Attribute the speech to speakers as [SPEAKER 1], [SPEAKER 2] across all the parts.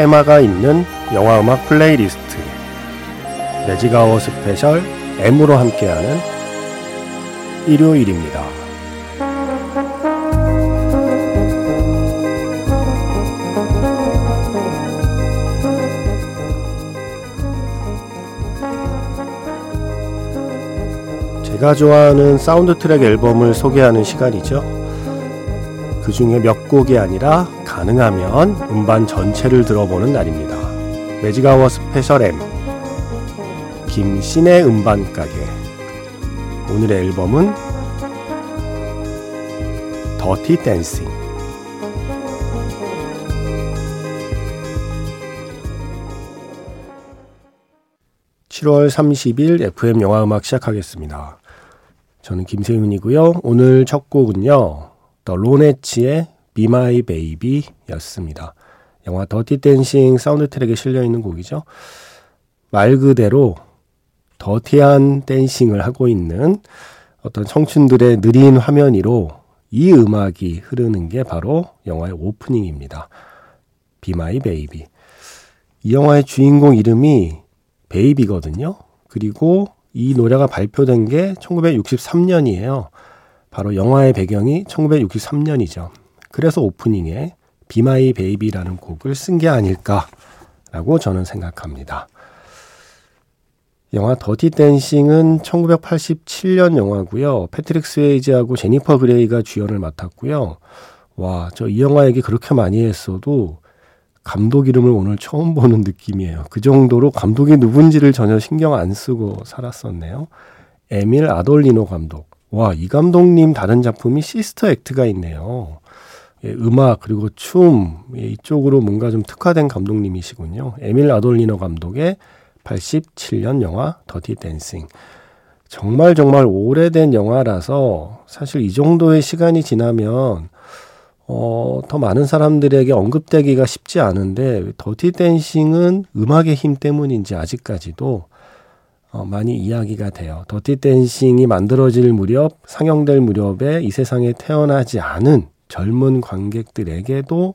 [SPEAKER 1] 테마가 있는 영화음악 플레이리스트 매직아워 스페셜 M으로 함께하는 일요일입니다. 제가 좋아하는 사운드 트랙 앨범을 소개하는 시간이죠. 그 중에 몇 곡이 아니라 가능하면 음반 전체를 들어보는 날입니다. 매직아워 스페셜 M 김세윤의 음반 가게 오늘의 앨범은 더티 댄싱 7월 30일 FM 영화 음악 시작하겠습니다. 저는 김세윤이고요. 오늘 첫 곡은요. 더 로네츠의 Be My Baby 였습니다. 영화 더티 댄싱 사운드 트랙에 실려 있는 곡이죠. 말 그대로 더티한 댄싱을 하고 있는 어떤 청춘들의 느린 화면 위로 이 음악이 흐르는 게 바로 영화의 오프닝입니다. My Baby. 이 영화의 주인공 이름이 베이비거든요. 그리고 이 노래가 발표된 게 1963년이에요. 바로 영화의 배경이 1963년이죠. 그래서 오프닝에 Be My Baby라는 곡을 쓴 게 아닐까라고 저는 생각합니다. 영화 더티 댄싱은 1987년 영화고요. 패트릭 스웨이즈하고 제니퍼 그레이가 주연을 맡았고요. 와, 저 이 영화 얘기 그렇게 많이 했어도 감독 이름을 오늘 처음 보는 느낌이에요. 그 정도로 감독이 누군지를 전혀 신경 안 쓰고 살았었네요. 에밀 아돌리노 감독. 와, 이 감독님 다른 작품이 시스터 액트가 있네요. 예, 음악 그리고 춤 예, 이쪽으로 뭔가 좀 특화된 감독님이시군요. 에밀 아돌리노 감독의 87년 영화 더티 댄싱. 정말 정말 오래된 영화라서 사실 이 정도의 시간이 지나면 어, 더 많은 사람들에게 언급되기가 쉽지 않은데 더티 댄싱은 음악의 힘 때문인지 아직까지도 어, 많이 이야기가 돼요. 더티 댄싱이 만들어질 무렵, 상영될 무렵에 이 세상에 태어나지 않은 젊은 관객들에게도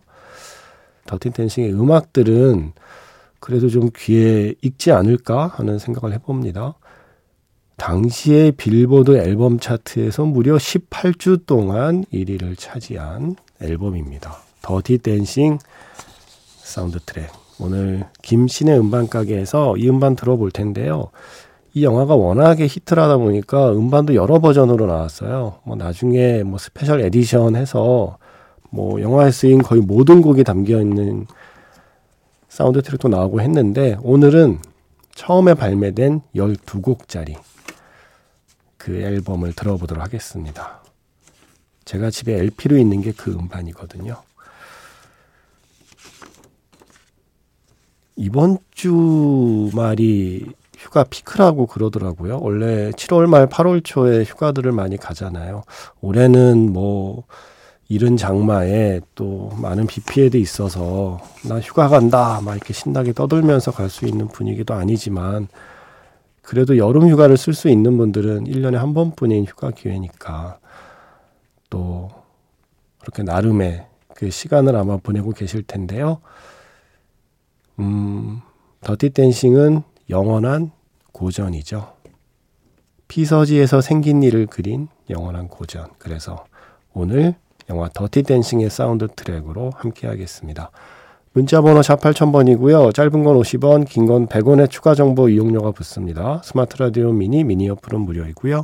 [SPEAKER 1] 더티 댄싱의 음악들은 그래도 좀 귀에 익지 않을까 하는 생각을 해봅니다. 당시의 빌보드 앨범 차트에서 무려 18주 동안 1위를 차지한 앨범입니다. 더티 댄싱 사운드 트랙. 오늘 김세윤의 음반 가게에서 이 음반 들어볼 텐데요. 이 영화가 워낙에 히트를 하다 보니까 음반도 여러 버전으로 나왔어요. 뭐 나중에 뭐 스페셜 에디션 해서 뭐 영화에 쓰인 거의 모든 곡이 담겨 있는 사운드 트랙도 나오고 했는데 오늘은 처음에 발매된 12곡짜리 그 앨범을 들어보도록 하겠습니다. 제가 집에 LP로 있는 게 그 음반이거든요. 이번 주말이 휴가 피크라고 그러더라고요. 원래 7월 말 8월 초에 휴가들을 많이 가잖아요. 올해는 뭐 이른 장마에 또 많은 비 피해도 있어서 나 휴가 간다 막 이렇게 신나게 떠들면서 갈 수 있는 분위기도 아니지만 그래도 여름 휴가를 쓸 수 있는 분들은 1년에 한 번뿐인 휴가 기회니까 또 그렇게 나름의 그 시간을 아마 보내고 계실 텐데요. 음, 더티 댄싱은 영원한 고전이죠. 피서지에서 생긴 일을 그린 영원한 고전. 그래서 오늘 영화 더티 댄싱의 사운드 트랙으로 함께 하겠습니다. 문자 번호 샵 8000번이고요. 짧은 건 50원, 긴 건 100원의 추가 정보 이용료가 붙습니다. 스마트 라디오 미니 미니 어플은 무료이고요.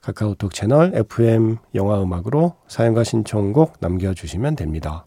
[SPEAKER 1] 카카오톡 채널 FM 영화 음악으로 사연과 신청곡 남겨주시면 됩니다.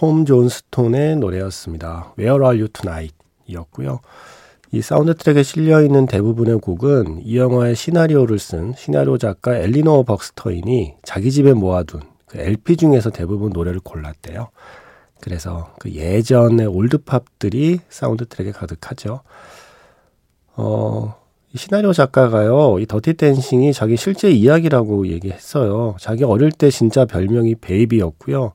[SPEAKER 1] 톰 존스톤의 노래였습니다. Where Are You Tonight 이었고요. 이 사운드 트랙에 실려 있는 대부분의 곡은 이 영화의 시나리오를 쓴 시나리오 작가 엘리노 버그스타인이 자기 집에 모아둔 그 LP 중에서 대부분 노래를 골랐대요. 그래서 그 예전의 올드팝들이 사운드 트랙에 가득하죠. 어, 이 시나리오 작가가요, 이 더티 댄싱이 자기 실제 이야기라고 얘기했어요. 자기 어릴 때 진짜 별명이 베이비였고요.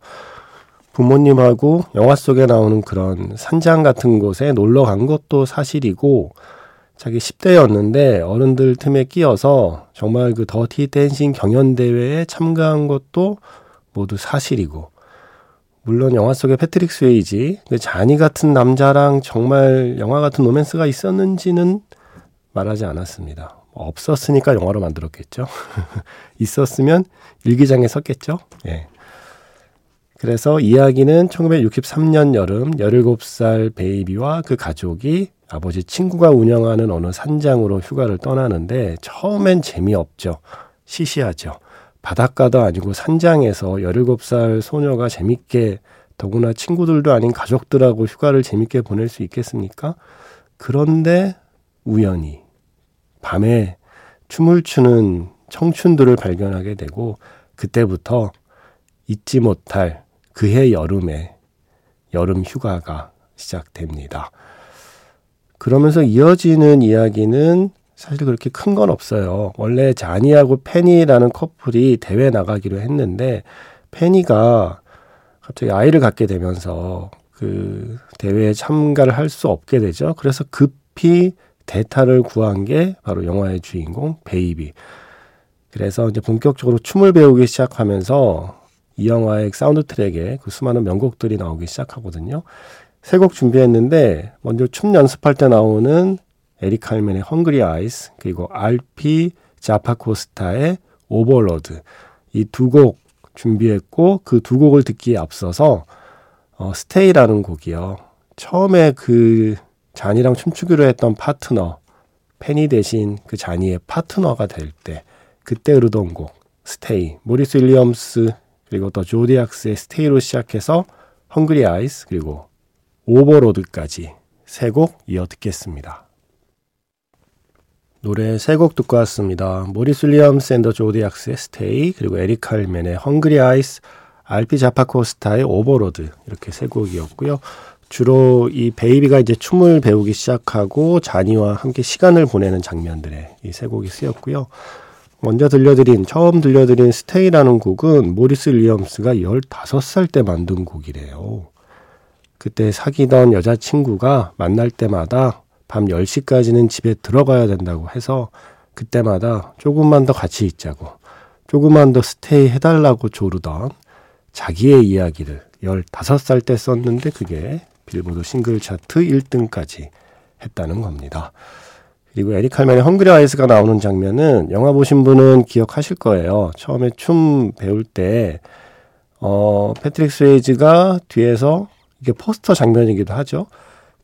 [SPEAKER 1] 부모님하고 영화 속에 나오는 그런 산장 같은 곳에 놀러 간 것도 사실이고 자기 10대였는데 어른들 틈에 끼어서 정말 그 더티 댄싱 경연대회에 참가한 것도 모두 사실이고 물론 영화 속에 패트릭 스웨이지 그 자니 같은 남자랑 정말 영화 같은 로맨스가 있었는지는 말하지 않았습니다. 없었으니까 영화로 만들었겠죠. 있었으면 일기장에 썼겠죠. 예. 그래서 이야기는 1963년 여름 17살 베이비와 그 가족이 아버지 친구가 운영하는 어느 산장으로 휴가를 떠나는데 처음엔 재미없죠. 시시하죠. 바닷가도 아니고 산장에서 17살 소녀가 재밌게 더구나 친구들도 아닌 가족들하고 휴가를 재밌게 보낼 수 있겠습니까? 그런데 우연히 밤에 춤을 추는 청춘들을 발견하게 되고 그때부터 잊지 못할 그해 여름에 여름 휴가가 시작됩니다. 그러면서 이어지는 이야기는 사실 그렇게 큰 건 없어요. 원래 자니하고 페니라는 커플이 대회 나가기로 했는데 페니가 갑자기 아이를 갖게 되면서 그 대회에 참가를 할 수 없게 되죠. 그래서 급히 대타를 구한 게 바로 영화의 주인공 베이비. 그래서 이제 본격적으로 춤을 배우기 시작하면서 이 영화의 사운드 트랙에 그 수많은 명곡들이 나오기 시작하거든요. 세 곡 준비했는데 먼저 춤 연습할 때 나오는 에릭 칼맨의 헝그리 아이스 그리고 알피 자파코스타의 Overload 이 두 곡 준비했고 그 두 곡을 듣기에 앞서서 어, Stay라는 곡이요. 처음에 그 자니랑 춤추기로 했던 파트너 페니 대신 그 자니의 파트너가 될 때 그때 흐르던 곡 Stay 모리스 윌리엄스 그리고 또 조디악스의 Stay로 시작해서 Hungry Eyes 그리고 Overload까지 세 곡 이어 듣겠습니다. 노래 세 곡 듣고 왔습니다. 모리스 윌리엄스 앤 더 조디악스의 Stay 그리고 에릭 칼맨의 헝그리 아이스 알피 자파코스타의 Overload 이렇게 세 곡이었고요. 주로 이 베이비가 이제 춤을 배우기 시작하고 자니와 함께 시간을 보내는 장면들에 이 세 곡이 쓰였고요. 먼저 들려드린 처음 들려드린 Stay라는 곡은 모리스 윌리엄스가 15살 때 만든 곡이래요. 그때 사귀던 여자친구가 만날 때마다 밤 10시까지는 집에 들어가야 된다고 해서 그때마다 조금만 더 같이 있자고 조금만 더 stay 해달라고 조르던 자기의 이야기를 15살 때 썼는데 그게 빌보드 싱글 차트 1등까지 했다는 겁니다. 그리고 에릭 칼맨의 헝그리 아이스가 나오는 장면은 영화 보신 분은 기억하실 거예요. 처음에 춤 배울 때, 어, 패트릭 스웨이즈가 뒤에서 이게 포스터 장면이기도 하죠.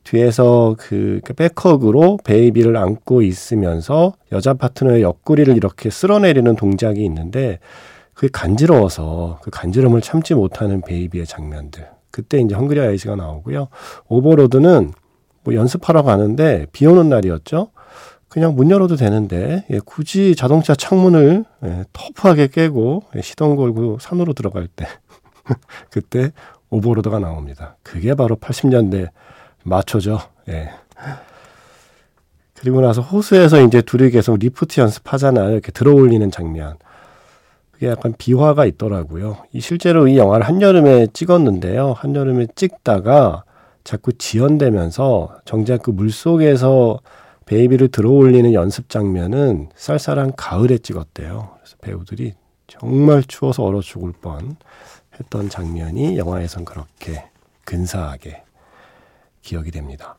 [SPEAKER 1] 뒤에서 그 백허그로 베이비를 안고 있으면서 여자 파트너의 옆구리를 이렇게 쓸어내리는 동작이 있는데 그게 간지러워서 그 간지럼을 참지 못하는 베이비의 장면들. 그때 이제 Hungry Eyes가 나오고요. Overload는 뭐 연습하러 가는데 비 오는 날이었죠. 그냥 문 열어도 되는데 예, 굳이 자동차 창문을 예, 터프하게 깨고 예, 시동 걸고 산으로 들어갈 때 그때 Overload가 나옵니다. 그게 바로 80년대 마초죠. 예. 그리고 나서 호수에서 이제 둘이 계속 리프트 연습하잖아요. 이렇게 들어올리는 장면. 그게 약간 비화가 있더라고요. 이 실제로 이 영화를 한여름에 찍었는데요. 한여름에 찍다가 자꾸 지연되면서 정작 그 물속에서 베이비를 들어올리는 연습 장면은 쌀쌀한 가을에 찍었대요. 그래서 배우들이 정말 추워서 얼어 죽을 뻔 했던 장면이 영화에선 그렇게 근사하게 기억이 됩니다.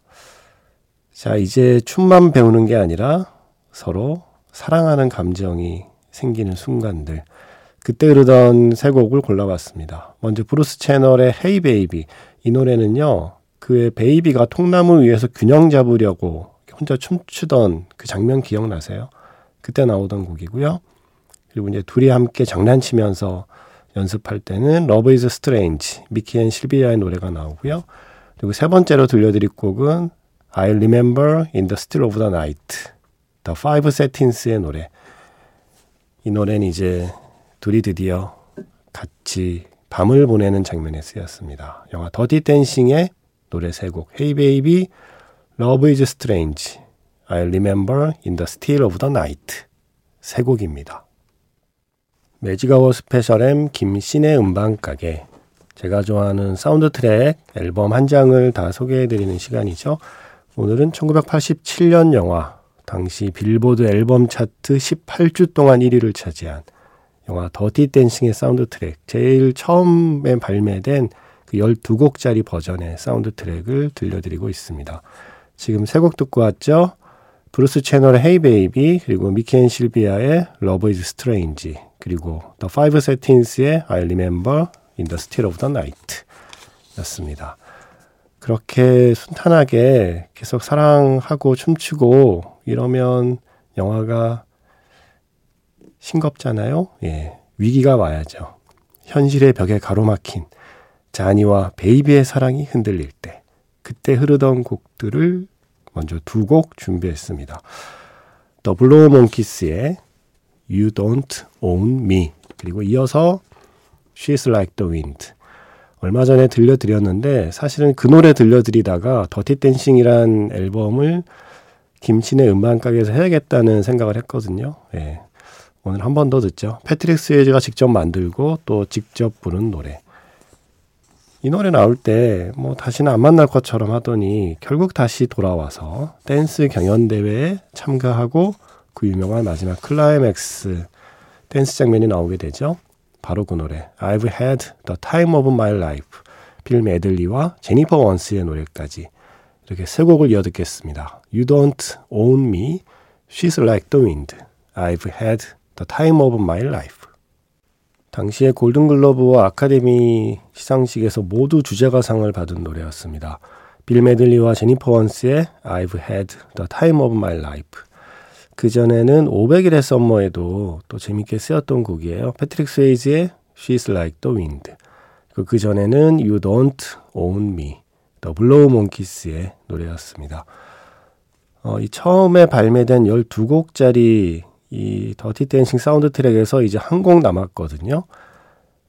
[SPEAKER 1] 자, 이제 춤만 배우는 게 아니라 서로 사랑하는 감정이 생기는 순간들. 그때 흐르던 세 곡을 골라봤습니다. 먼저 브루스 채널의 Hey Baby. 이 노래는요, 그 왜 베이비가 통나무 위에서 균형 잡으려고 혼자 춤추던 그 장면 기억나세요? 그때 나오던 곡이고요. 그리고 이제 둘이 함께 장난치면서 연습할 때는 Love is Strange, 미키 앤 실비아의 노래가 나오고요. 그리고 세 번째로 들려드릴 곡은 I Remember in the Still of the Night, The Five Satins의 노래. 이 노래는 이제 둘이 드디어 같이 밤을 보내는 장면에 쓰였습니다. 영화 더티 댄싱의 노래 세 곡, Hey Baby, Love is Strange, I Remember in the Still of the Night 세 곡입니다. 매직아워 스페셜 M 김세윤의 음반가게 제가 좋아하는 사운드 트랙 앨범 한 장을 다 소개해드리는 시간이죠. 오늘은 1987년 영화 당시 빌보드 앨범 차트 18주 동안 1위를 차지한 영화 더티 댄싱의 사운드 트랙 제일 처음에 발매된 그 12곡짜리 버전의 사운드 트랙을 들려드리고 있습니다. 지금 세 곡 듣고 왔죠? 브루스 채널의 Hey Baby 그리고 미키 앤 실비아의 Love is Strange 그리고 The Five Satins의 I Remember in the Still of the Night 였습니다. 그렇게 순탄하게 계속 사랑하고 춤추고 이러면 영화가 싱겁잖아요. 예. 위기가 와야죠. 현실의 벽에 가로막힌 자니와 베이비의 사랑이 흔들릴 때 그때 흐르던 곡들을 먼저 두 곡 준비했습니다. 더 블로우 몽키스의 You Don't Own Me 그리고 이어서 She's Like the Wind 얼마 전에 들려드렸는데 사실은 그 노래 들려드리다가 더티 댄싱이란 앨범을 김씨네 음반가게에서 해야겠다는 생각을 했거든요. 예. 오늘 한 번 더 듣죠. 패트릭 스웨이즈가 직접 만들고 또 직접 부른 노래. 이 노래 나올 때 뭐 다시는 안 만날 것처럼 하더니 결국 다시 돌아와서 댄스 경연 대회에 참가하고 그 유명한 마지막 클라이맥스 댄스 장면이 나오게 되죠. 바로 그 노래 I've had the time of my life 빌 메들리와 제니퍼 원스의 노래까지 이렇게 세 곡을 이어 듣겠습니다. You don't own me, she's like the wind. I've had the time of my life. 당시에 골든글러브와 아카데미 시상식에서 모두 주제가상을 받은 노래였습니다. 빌 메들리와 제니퍼 원스의 I've had the time of my life. 그전에는 500일의 썸머에도 또 재밌게 쓰였던 곡이에요. 패트릭 스웨이즈의 She's Like the Wind. 그 전에는 You Don't Own Me. 더 블로우 몽키스의 노래였습니다. 어, 이 처음에 발매된 12곡짜리 이 더티 댄싱 사운드 트랙에서 이제 한 곡 남았거든요.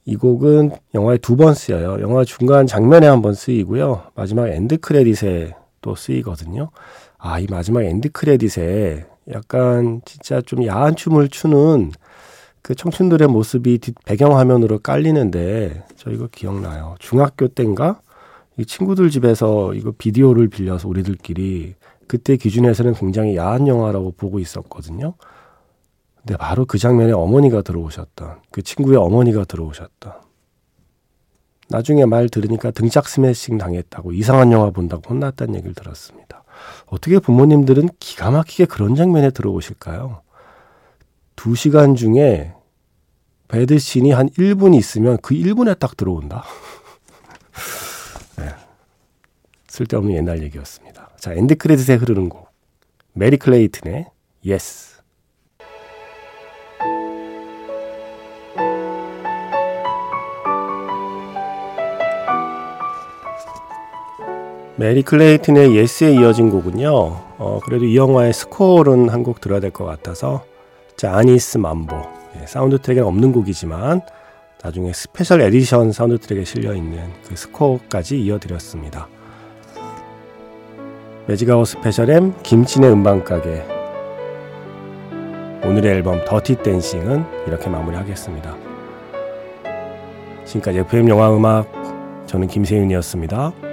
[SPEAKER 1] 이 곡은 영화에 두 번 쓰여요. 영화 중간 장면에 한 번 쓰이고요. 마지막 엔드 크레딧에 또 쓰이거든요. 아, 이 마지막 엔드 크레딧에 약간 진짜 좀 야한 춤을 추는 그 청춘들의 모습이 뒷 배경화면으로 깔리는데 저 이거 기억나요. 중학교 때인가? 이 친구들 집에서 이거 비디오를 빌려서 우리들끼리 그때 기준에서는 굉장히 야한 영화라고 보고 있었거든요. 근데 바로 그 장면에 어머니가 들어오셨던 그 친구의 어머니가 들어오셨던 나중에 말 들으니까 등짝 스매싱 당했다고 이상한 영화 본다고 혼났다는 얘기를 들었습니다. 어떻게 부모님들은 기가 막히게 그런 장면에 들어오실까요? 두 시간 중에 베드신이 한 1분 있으면 그 1분에 딱 들어온다. 네. 쓸데없는 옛날 얘기였습니다. 자, 엔드 크레딧에 흐르는 곡. 메리 클레이튼의 Yes. 메리 클레이튼의 Yes에 이어진 곡은요. 어, 그래도 이 영화의 스코어는 한 곡 들어야 될 것 같아서 Johnny's Mambo. 예, 사운드 트랙에 없는 곡이지만 나중에 스페셜 에디션 사운드 트랙에 실려 있는 그 스코어까지 이어드렸습니다. 매직아웃 스페셜 M 김씨네 음반가게 오늘의 앨범 더티 댄싱은 이렇게 마무리하겠습니다. 지금까지 FM 영화 음악 저는 김세윤이었습니다.